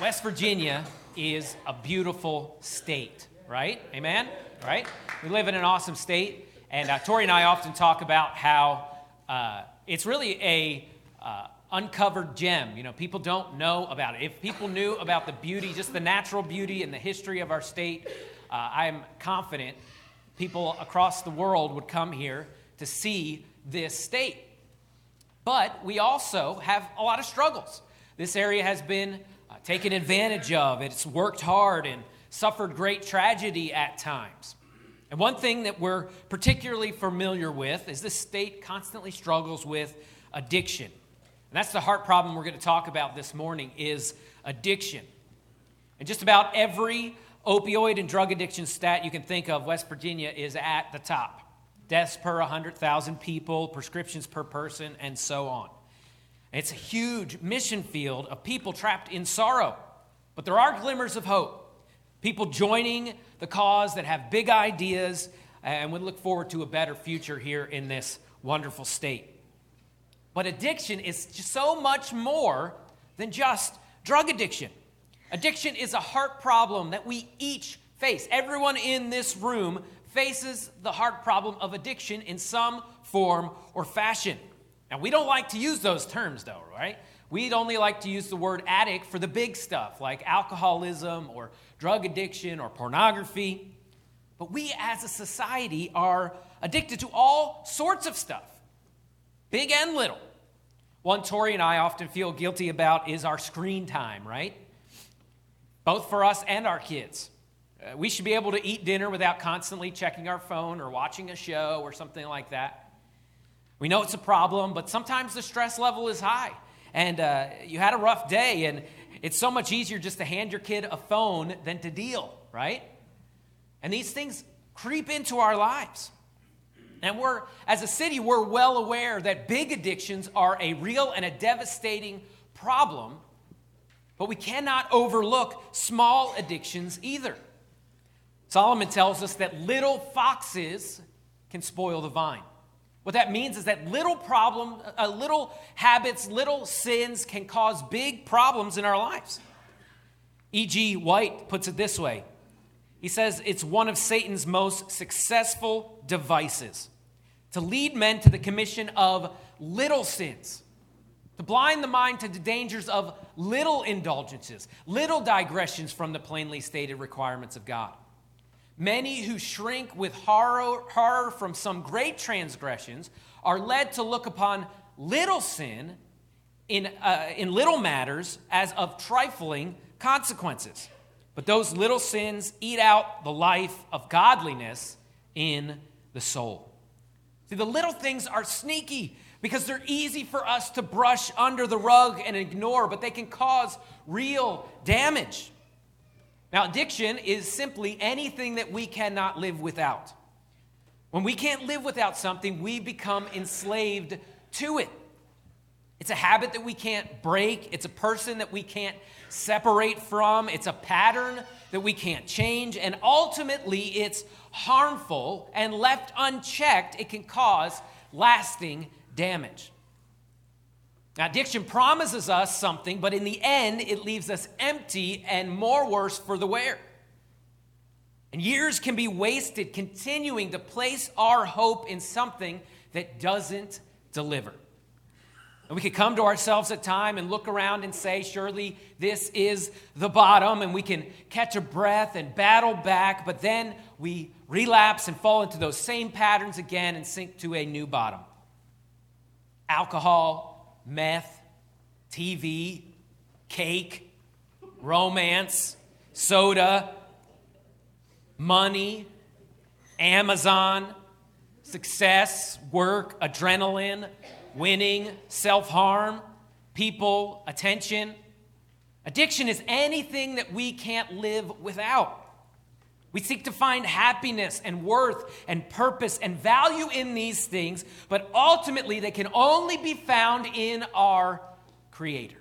West Virginia is a beautiful state, right? Amen? Right? We live in an awesome state, and uh, Tori and I often talk about how uh, it's really a uh, uncovered gem. You know, people don't know about it. If people knew about the beauty, just the natural beauty and the history of our state, uh, I'm confident people across the world would come here to see this state. But we also have a lot of struggles. This area has been taken advantage of, it's worked hard and suffered great tragedy at times. And one thing that we're particularly familiar with is this state constantly struggles with addiction. And that's the heart problem we're going to talk about this morning is addiction. And just about every opioid and drug addiction stat you can think of, West Virginia is at the top. Deaths per 100,000 people, prescriptions per person, and so on. It's a huge mission field of people trapped in sorrow. But there are glimmers of hope. People joining the cause that have big ideas and would look forward to a better future here in this wonderful state. But addiction is so much more than just drug addiction. Addiction is a heart problem that we each face. Everyone in this room faces the heart problem of addiction in some form or fashion. Now, we don't like to use those terms, though, right? We'd only like to use the word addict for the big stuff like alcoholism or drug addiction or pornography. But we as a society are addicted to all sorts of stuff, big and little. One Tori and I often feel guilty about is our screen time, right? Both for us and our kids. Uh, we should be able to eat dinner without constantly checking our phone or watching a show or something like that. We know it's a problem, but sometimes the stress level is high. And uh, you had a rough day, and it's so much easier just to hand your kid a phone than to deal, right? And these things creep into our lives. And we're, as a city, we're well aware that big addictions are a real and a devastating problem, but we cannot overlook small addictions either. Solomon tells us that little foxes can spoil the vine. What that means is that little problem, uh, little habits, little sins can cause big problems in our lives. E.G. White puts it this way He says it's one of Satan's most successful devices to lead men to the commission of little sins, to blind the mind to the dangers of little indulgences, little digressions from the plainly stated requirements of God. Many who shrink with horror, horror from some great transgressions are led to look upon little sin in, uh, in little matters as of trifling consequences. But those little sins eat out the life of godliness in the soul. See, the little things are sneaky because they're easy for us to brush under the rug and ignore, but they can cause real damage. Now, addiction is simply anything that we cannot live without. When we can't live without something, we become enslaved to it. It's a habit that we can't break, it's a person that we can't separate from, it's a pattern that we can't change, and ultimately it's harmful and left unchecked, it can cause lasting damage. Now, addiction promises us something, but in the end, it leaves us empty and more worse for the wear. And years can be wasted continuing to place our hope in something that doesn't deliver. And we could come to ourselves at time and look around and say, surely this is the bottom, and we can catch a breath and battle back, but then we relapse and fall into those same patterns again and sink to a new bottom. Alcohol, meth, TV, cake, romance, soda, money, Amazon, success, work, adrenaline, winning, self harm, people, attention. Addiction is anything that we can't live without. We seek to find happiness and worth and purpose and value in these things, but ultimately they can only be found in our Creator.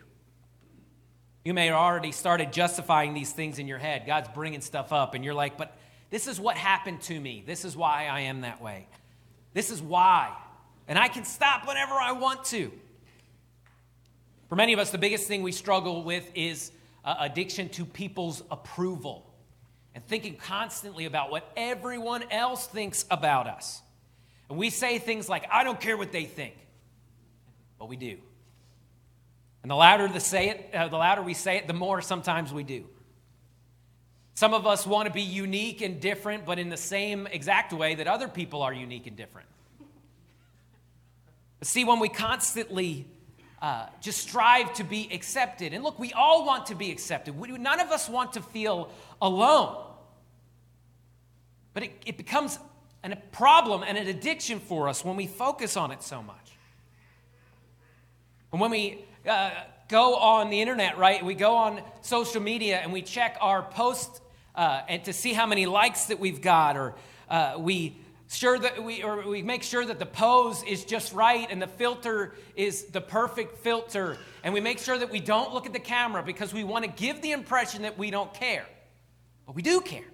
You may have already started justifying these things in your head. God's bringing stuff up, and you're like, but this is what happened to me. This is why I am that way. This is why. And I can stop whenever I want to. For many of us, the biggest thing we struggle with is uh, addiction to people's approval and thinking constantly about what everyone else thinks about us. And we say things like, I don't care what they think. But we do. And the louder, the, say it, uh, the louder we say it, the more sometimes we do. Some of us want to be unique and different, but in the same exact way that other people are unique and different. See, when we constantly uh, just strive to be accepted, and look, we all want to be accepted. We, none of us want to feel alone. But it, it becomes a problem and an addiction for us when we focus on it so much. And when we uh, go on the internet, right, we go on social media and we check our posts uh, and to see how many likes that we've got, or uh, we sure that we or we make sure that the pose is just right and the filter is the perfect filter, and we make sure that we don't look at the camera because we want to give the impression that we don't care, but we do care.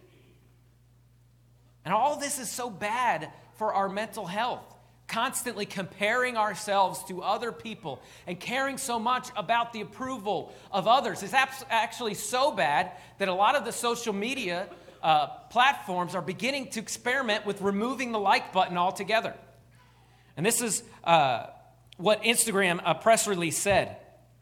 And all this is so bad for our mental health constantly comparing ourselves to other people and caring so much about the approval of others is actually so bad that a lot of the social media uh, platforms are beginning to experiment with removing the like button altogether. And this is uh, what Instagram a press release said.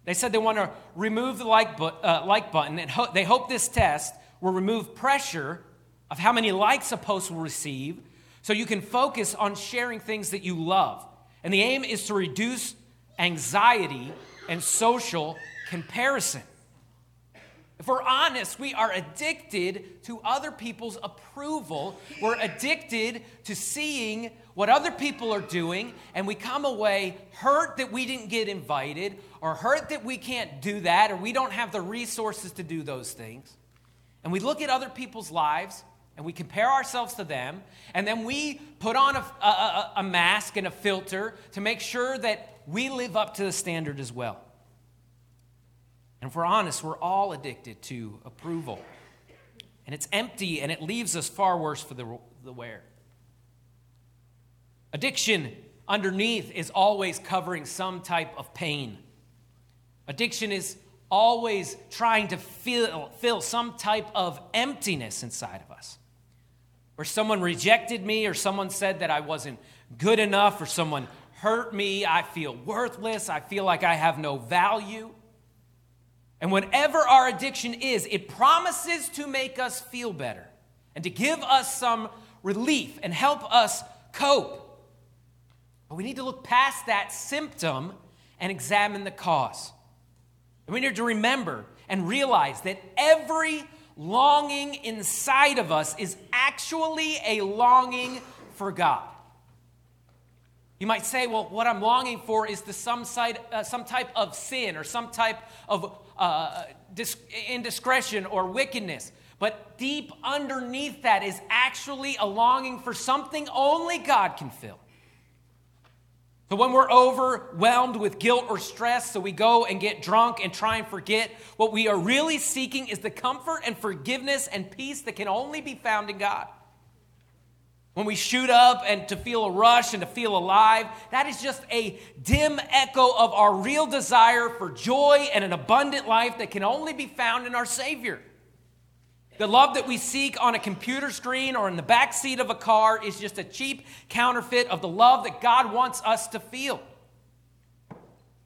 They said they want to remove the like, bu- uh, like button, and ho- they hope this test will remove pressure of how many likes a post will receive so you can focus on sharing things that you love. And the aim is to reduce anxiety and social comparison. If we're honest, we are addicted to other people's approval. We're addicted to seeing what other people are doing, and we come away hurt that we didn't get invited, or hurt that we can't do that, or we don't have the resources to do those things. And we look at other people's lives and we compare ourselves to them, and then we put on a, a, a, mask and a filter to make sure that we live up to the standard as well. And if we're honest, we're all addicted to approval. And it's empty and it leaves us far worse for the, the wear. Addiction underneath is always covering some type of pain. Addiction is always trying to fill, fill some type of emptiness inside of us or someone rejected me, or someone said that I wasn't good enough, or someone hurt me, I feel worthless, I feel like I have no value. And whatever our addiction is, it promises to make us feel better and to give us some relief and help us cope. But we need to look past that symptom and examine the cause. And we need to remember and realize that every longing inside of us is actually a longing for God. You might say, well, what I'm longing for is the some, side, uh, some type of sin or some type of uh, dis- indiscretion or wickedness. But deep underneath that is actually a longing for something only God can fill. So when we're overwhelmed with guilt or stress, so we go and get drunk and try and forget, what we are really seeking is the comfort and forgiveness and peace that can only be found in God. When we shoot up and to feel a rush and to feel alive, that is just a dim echo of our real desire for joy and an abundant life that can only be found in our Savior. The love that we seek on a computer screen or in the back seat of a car is just a cheap counterfeit of the love that God wants us to feel.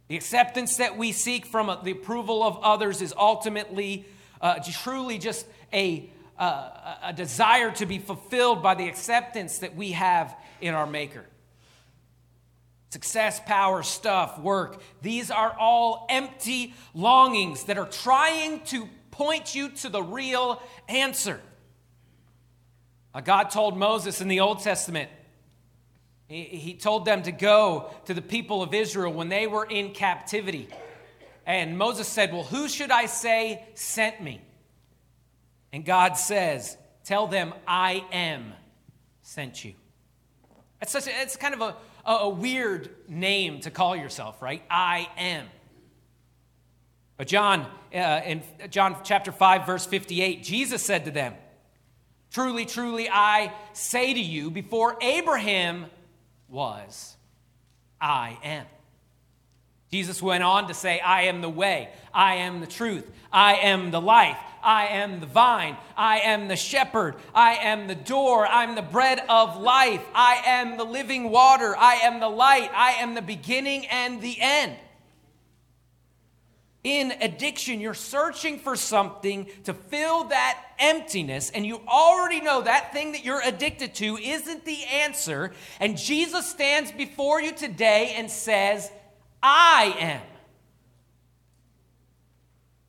The acceptance that we seek from the approval of others is ultimately uh, truly just a, uh, a desire to be fulfilled by the acceptance that we have in our Maker. Success, power, stuff, work, these are all empty longings that are trying to point you to the real answer. God told Moses in the Old Testament, he, told them to go to the people of Israel when they were in captivity. And Moses said, Well, who should I say sent me? And God says, Tell them, I am sent you. It's, such a, it's kind of a, a weird name to call yourself, right? I am. But John, uh, in John chapter 5, verse 58, Jesus said to them, Truly, truly, I say to you, before Abraham was, I am. Jesus went on to say, I am the way, I am the truth, I am the life, I am the vine, I am the shepherd, I am the door, I'm the bread of life, I am the living water, I am the light, I am the beginning and the end. In addiction, you're searching for something to fill that emptiness, and you already know that thing that you're addicted to isn't the answer. And Jesus stands before you today and says, I am.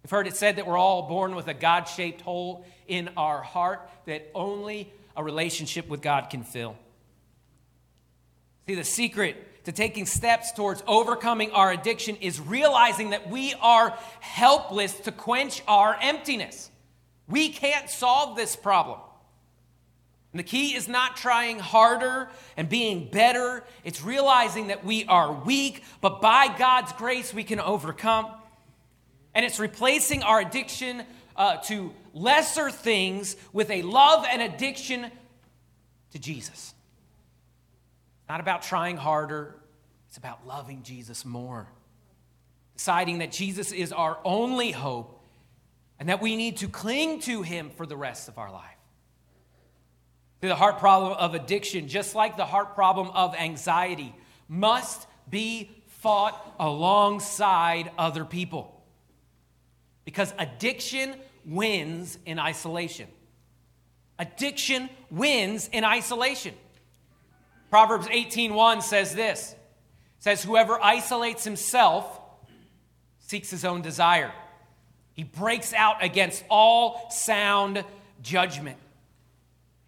We've heard it said that we're all born with a God shaped hole in our heart that only a relationship with God can fill. See, the secret to taking steps towards overcoming our addiction is realizing that we are helpless to quench our emptiness. We can't solve this problem. And the key is not trying harder and being better. It's realizing that we are weak, but by God's grace, we can overcome. And it's replacing our addiction uh, to lesser things with a love and addiction to Jesus. Not about trying harder, it's about loving Jesus more. Deciding that Jesus is our only hope and that we need to cling to him for the rest of our life the heart problem of addiction, just like the heart problem of anxiety, must be fought alongside other people. Because addiction wins in isolation. Addiction wins in isolation. Proverbs 18:1 says this. says whoever isolates himself seeks his own desire. He breaks out against all sound judgment.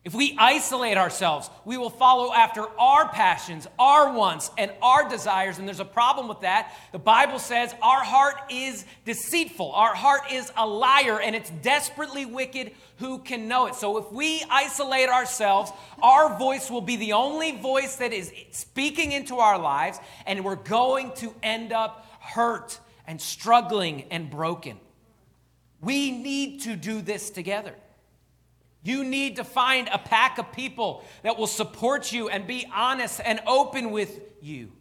If we isolate ourselves, we will follow after our passions, our wants, and our desires. And there's a problem with that. The Bible says our heart is deceitful, our heart is a liar, and it's desperately wicked. Who can know it? So if we isolate ourselves, our voice will be the only voice that is speaking into our lives, and we're going to end up hurt and struggling and broken. We need to do this together. You need to find a pack of people that will support you and be honest and open with you.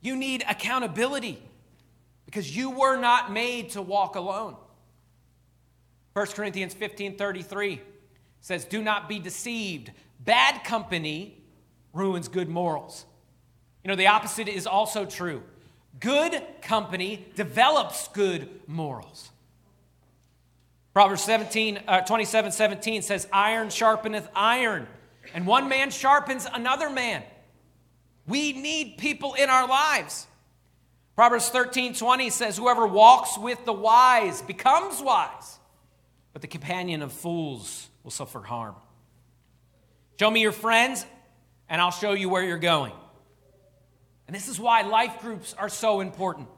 You need accountability because you were not made to walk alone. 1 Corinthians 15 33 says, Do not be deceived. Bad company ruins good morals. You know, the opposite is also true. Good company develops good morals. Proverbs 17, uh, 27 17 says, Iron sharpeneth iron, and one man sharpens another man. We need people in our lives. Proverbs 13 20 says, Whoever walks with the wise becomes wise, but the companion of fools will suffer harm. Show me your friends, and I'll show you where you're going. And this is why life groups are so important.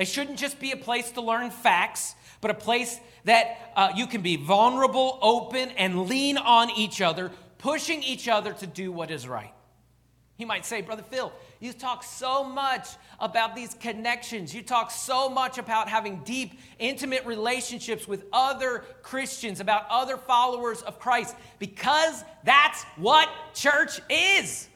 They shouldn't just be a place to learn facts, but a place that uh, you can be vulnerable, open, and lean on each other, pushing each other to do what is right. He might say, Brother Phil, you talk so much about these connections. You talk so much about having deep, intimate relationships with other Christians, about other followers of Christ, because that's what church is.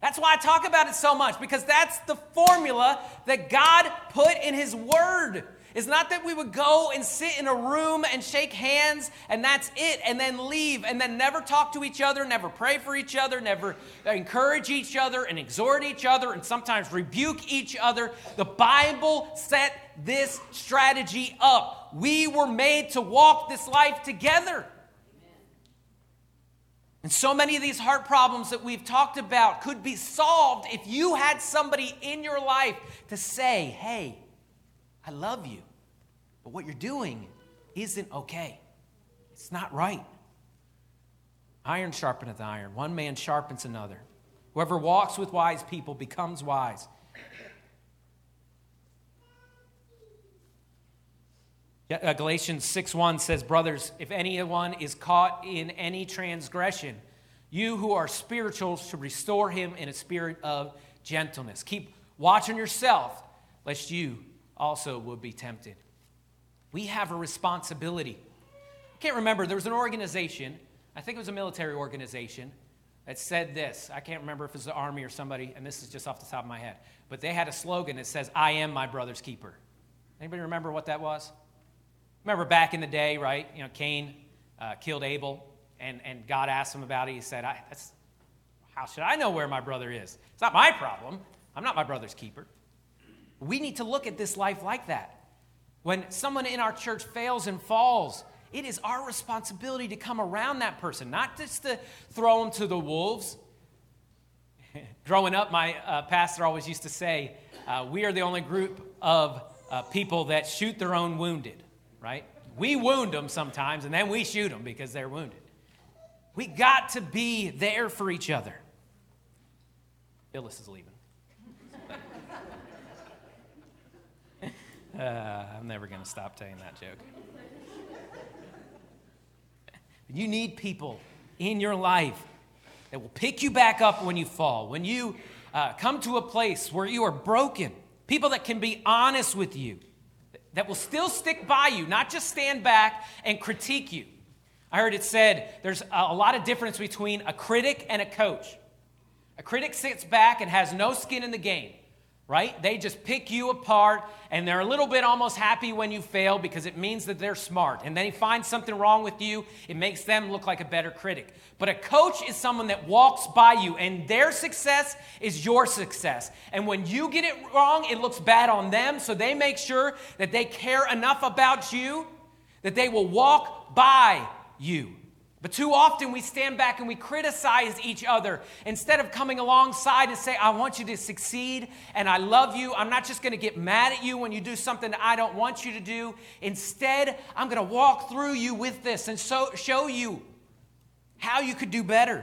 That's why I talk about it so much, because that's the formula that God put in His Word. It's not that we would go and sit in a room and shake hands and that's it, and then leave, and then never talk to each other, never pray for each other, never encourage each other and exhort each other, and sometimes rebuke each other. The Bible set this strategy up. We were made to walk this life together. And so many of these heart problems that we've talked about could be solved if you had somebody in your life to say, hey, I love you, but what you're doing isn't okay. It's not right. Iron sharpeneth iron, one man sharpens another. Whoever walks with wise people becomes wise. Uh, Galatians 6 1 says, Brothers, if anyone is caught in any transgression, you who are spiritual should restore him in a spirit of gentleness. Keep watching yourself, lest you also would be tempted. We have a responsibility. I can't remember, there was an organization, I think it was a military organization, that said this. I can't remember if it was the Army or somebody, and this is just off the top of my head. But they had a slogan that says, I am my brother's keeper. Anybody remember what that was? Remember back in the day, right? You know, Cain uh, killed Abel, and, and God asked him about it. He said, How should I know where my brother is? It's not my problem. I'm not my brother's keeper. We need to look at this life like that. When someone in our church fails and falls, it is our responsibility to come around that person, not just to throw them to the wolves. Growing up, my uh, pastor always used to say, uh, We are the only group of uh, people that shoot their own wounded, right? We wound them sometimes and then we shoot them because they're wounded. We got to be there for each other. Phyllis is leaving. Uh, I'm never going to stop telling that joke. You need people in your life that will pick you back up when you fall. When you uh, come to a place where you are broken, people that can be honest with you, that will still stick by you, not just stand back and critique you. I heard it said there's a lot of difference between a critic and a coach. A critic sits back and has no skin in the game right? They just pick you apart and they're a little bit almost happy when you fail because it means that they're smart. And then he finds something wrong with you, it makes them look like a better critic. But a coach is someone that walks by you and their success is your success. And when you get it wrong, it looks bad on them, so they make sure that they care enough about you that they will walk by you. But too often we stand back and we criticize each other instead of coming alongside and say, I want you to succeed and I love you. I'm not just going to get mad at you when you do something that I don't want you to do. Instead, I'm going to walk through you with this and so, show you how you could do better.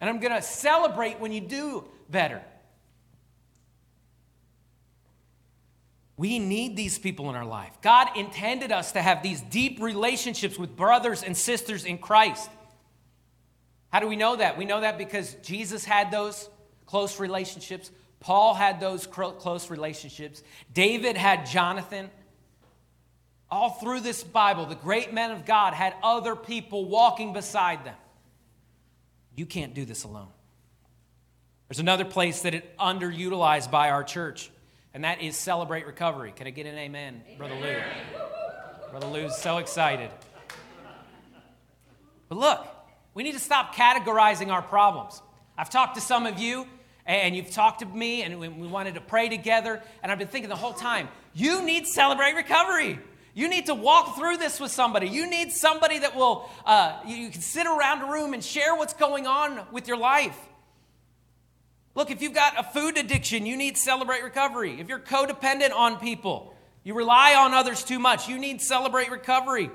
And I'm going to celebrate when you do better. We need these people in our life. God intended us to have these deep relationships with brothers and sisters in Christ. How do we know that? We know that because Jesus had those close relationships. Paul had those close relationships. David had Jonathan. All through this Bible, the great men of God had other people walking beside them. You can't do this alone. There's another place that it underutilized by our church and that is celebrate recovery. Can I get an amen, amen. Brother Lou? Brother Lou's so excited. But look, we need to stop categorizing our problems. I've talked to some of you, and you've talked to me, and we wanted to pray together, and I've been thinking the whole time, you need celebrate recovery. You need to walk through this with somebody. You need somebody that will, uh, you can sit around a room and share what's going on with your life. Look, if you've got a food addiction, you need Celebrate Recovery. If you're codependent on people, you rely on others too much, you need Celebrate Recovery.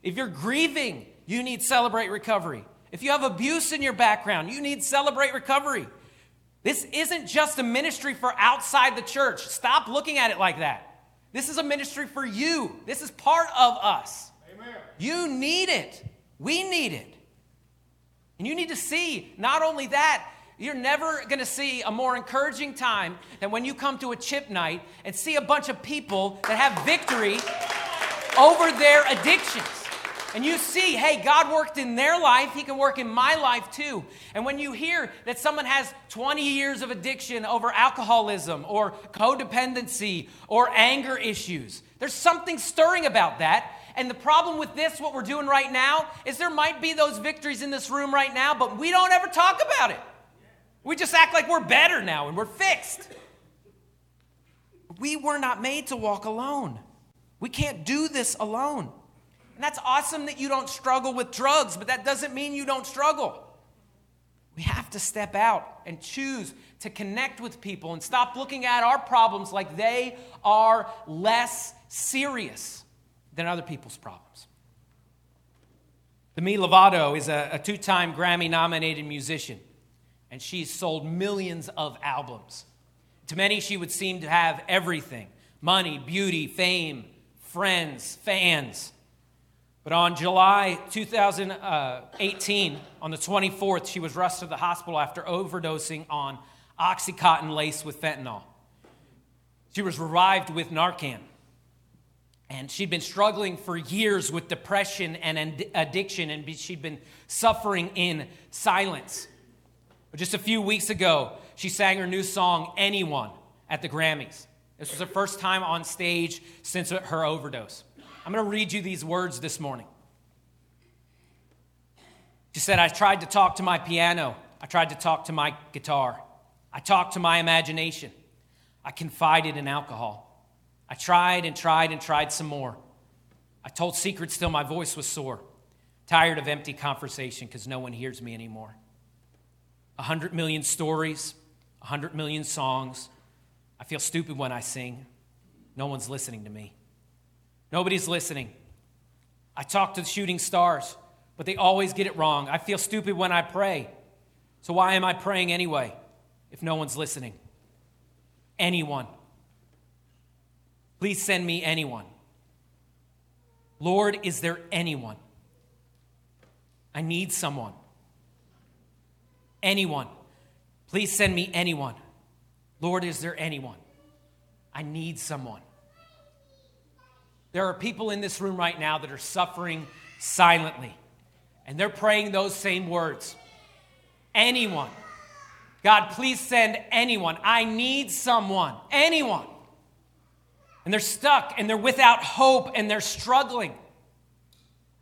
If you're grieving, you need Celebrate Recovery. If you have abuse in your background, you need Celebrate Recovery. This isn't just a ministry for outside the church. Stop looking at it like that. This is a ministry for you. This is part of us. Amen. You need it. We need it. And you need to see not only that, you're never going to see a more encouraging time than when you come to a chip night and see a bunch of people that have victory over their addictions. And you see, hey, God worked in their life, He can work in my life too. And when you hear that someone has 20 years of addiction over alcoholism or codependency or anger issues, there's something stirring about that. And the problem with this, what we're doing right now, is there might be those victories in this room right now, but we don't ever talk about it. We just act like we're better now and we're fixed. We were not made to walk alone. We can't do this alone. And that's awesome that you don't struggle with drugs, but that doesn't mean you don't struggle. We have to step out and choose to connect with people and stop looking at our problems like they are less serious than other people's problems. Demi Lovato is a, a two time Grammy nominated musician and she's sold millions of albums. To many, she would seem to have everything money, beauty, fame, friends, fans. But on July 2018, on the 24th, she was rushed to the hospital after overdosing on Oxycontin laced with fentanyl. She was revived with Narcan. And she'd been struggling for years with depression and addiction, and she'd been suffering in silence. But just a few weeks ago, she sang her new song, Anyone, at the Grammys. This was her first time on stage since her overdose. I'm going to read you these words this morning. She said, I tried to talk to my piano. I tried to talk to my guitar. I talked to my imagination. I confided in alcohol. I tried and tried and tried some more. I told secrets till my voice was sore. Tired of empty conversation because no one hears me anymore. A hundred million stories, a hundred million songs. I feel stupid when I sing. No one's listening to me. Nobody's listening. I talk to the shooting stars, but they always get it wrong. I feel stupid when I pray. So why am I praying anyway if no one's listening? Anyone. Please send me anyone. Lord, is there anyone? I need someone. Anyone. Please send me anyone. Lord, is there anyone? I need someone. There are people in this room right now that are suffering silently, and they're praying those same words. Anyone. God, please send anyone. I need someone. Anyone. And they're stuck and they're without hope and they're struggling.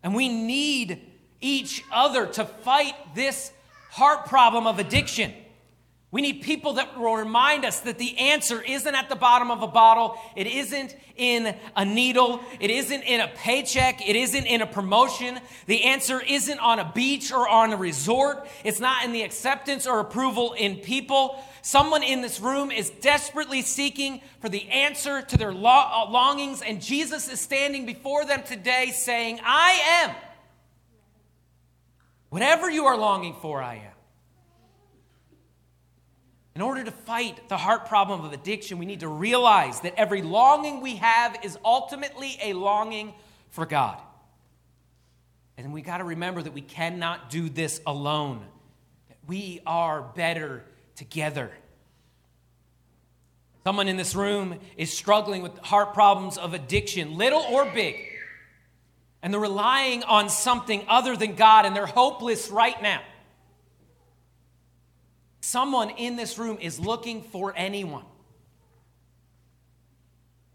And we need each other to fight this heart problem of addiction. We need people that will remind us that the answer isn't at the bottom of a bottle. It isn't in a needle. It isn't in a paycheck. It isn't in a promotion. The answer isn't on a beach or on a resort. It's not in the acceptance or approval in people. Someone in this room is desperately seeking for the answer to their uh, longings, and Jesus is standing before them today saying, I am. Whatever you are longing for, I am. In order to fight the heart problem of addiction, we need to realize that every longing we have is ultimately a longing for God. And we got to remember that we cannot do this alone. That we are better together. Someone in this room is struggling with heart problems of addiction, little or big. And they're relying on something other than God, and they're hopeless right now. Someone in this room is looking for anyone.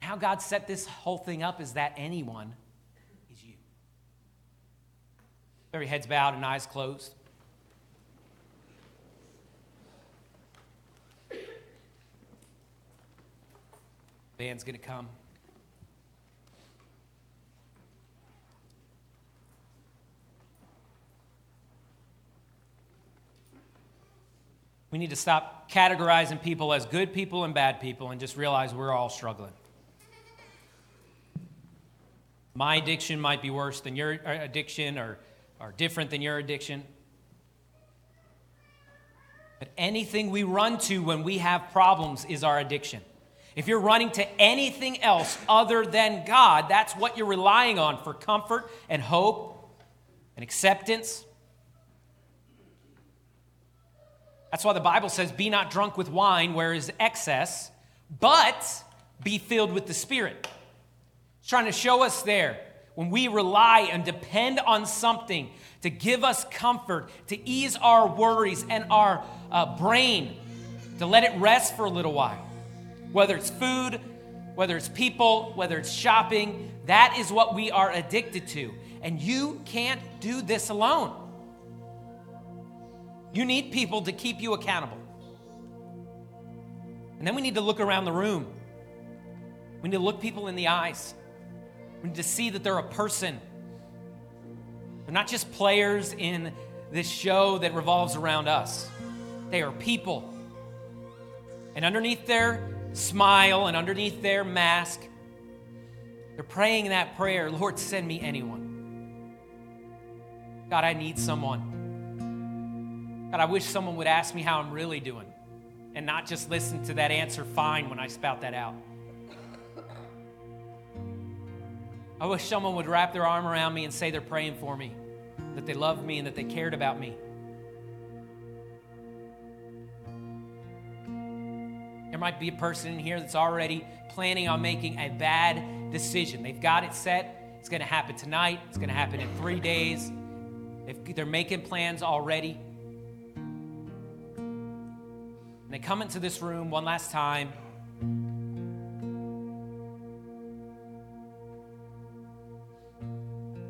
How God set this whole thing up is that anyone is you. Every heads bowed and eyes closed. Band's going to come. We need to stop categorizing people as good people and bad people and just realize we're all struggling. My addiction might be worse than your uh, addiction or, or different than your addiction. But anything we run to when we have problems is our addiction. If you're running to anything else other than God, that's what you're relying on for comfort and hope and acceptance. That's why the Bible says, Be not drunk with wine, where is excess, but be filled with the Spirit. It's trying to show us there when we rely and depend on something to give us comfort, to ease our worries and our uh, brain, to let it rest for a little while. Whether it's food, whether it's people, whether it's shopping, that is what we are addicted to. And you can't do this alone. You need people to keep you accountable. And then we need to look around the room. We need to look people in the eyes. We need to see that they're a person. They're not just players in this show that revolves around us, they are people. And underneath their smile and underneath their mask, they're praying that prayer Lord, send me anyone. God, I need someone. God, I wish someone would ask me how I'm really doing and not just listen to that answer fine when I spout that out. I wish someone would wrap their arm around me and say they're praying for me, that they loved me and that they cared about me. There might be a person in here that's already planning on making a bad decision. They've got it set. It's going to happen tonight. It's going to happen in three days. If They're making plans already. And they come into this room one last time.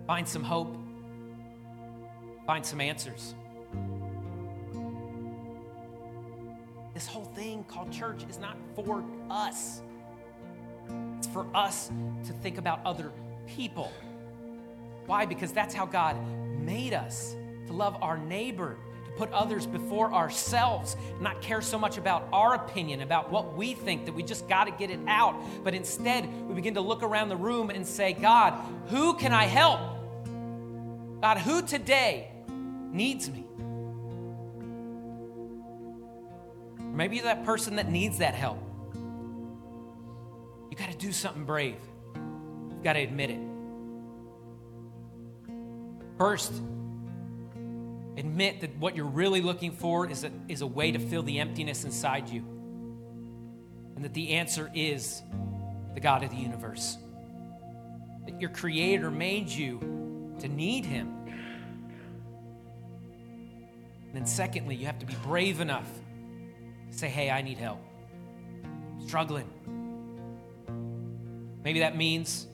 Find some hope, find some answers. This whole thing called church is not for us. It's for us to think about other people. Why? Because that's how God made us to love our neighbor, put others before ourselves, not care so much about our opinion, about what we think, that we just got to get it out. But instead, we begin to look around the room and say, God, who can I help? God, who today needs me? Maybe you're that person that needs that help. You got to do something brave. You've got to admit it. First, admit that what you're really looking for is a, is a way to fill the emptiness inside you. And that the answer is the God of the universe. That your Creator made you to need Him. And then, secondly, you have to be brave enough to say, hey, I need help. I'm struggling. Maybe that means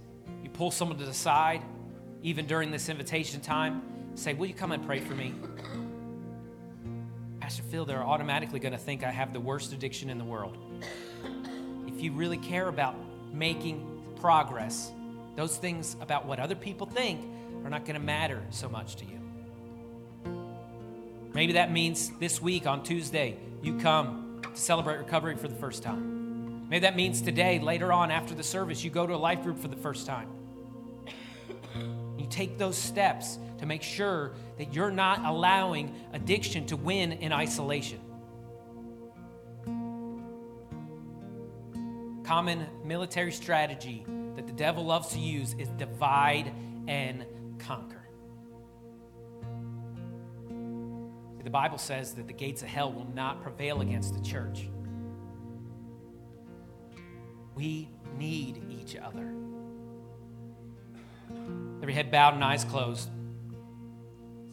you pull someone to the side, even during this invitation time, say, Will you come and pray for me? Pastor Phil, they're automatically going to think I have the worst addiction in the world. If you really care about making progress, those things about what other people think are not going to matter so much to you. Maybe that means this week on Tuesday, you come to celebrate recovery for the first time. Maybe that means today, later on after the service, you go to a life group for the first time. You take those steps to make sure that you're not allowing addiction to win in isolation. Common military strategy that the devil loves to use is divide and conquer. The Bible says that the gates of hell will not prevail against the church. We need each other. Every head bowed and eyes closed.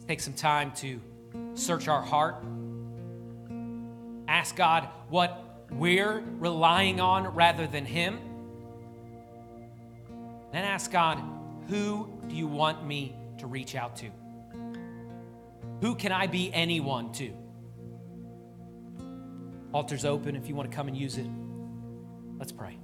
Take some time to search our heart. Ask God what we're relying on rather than Him. Then ask God, who do you want me to reach out to? Who can I be anyone to? Altar's open if you want to come and use it. Let's pray.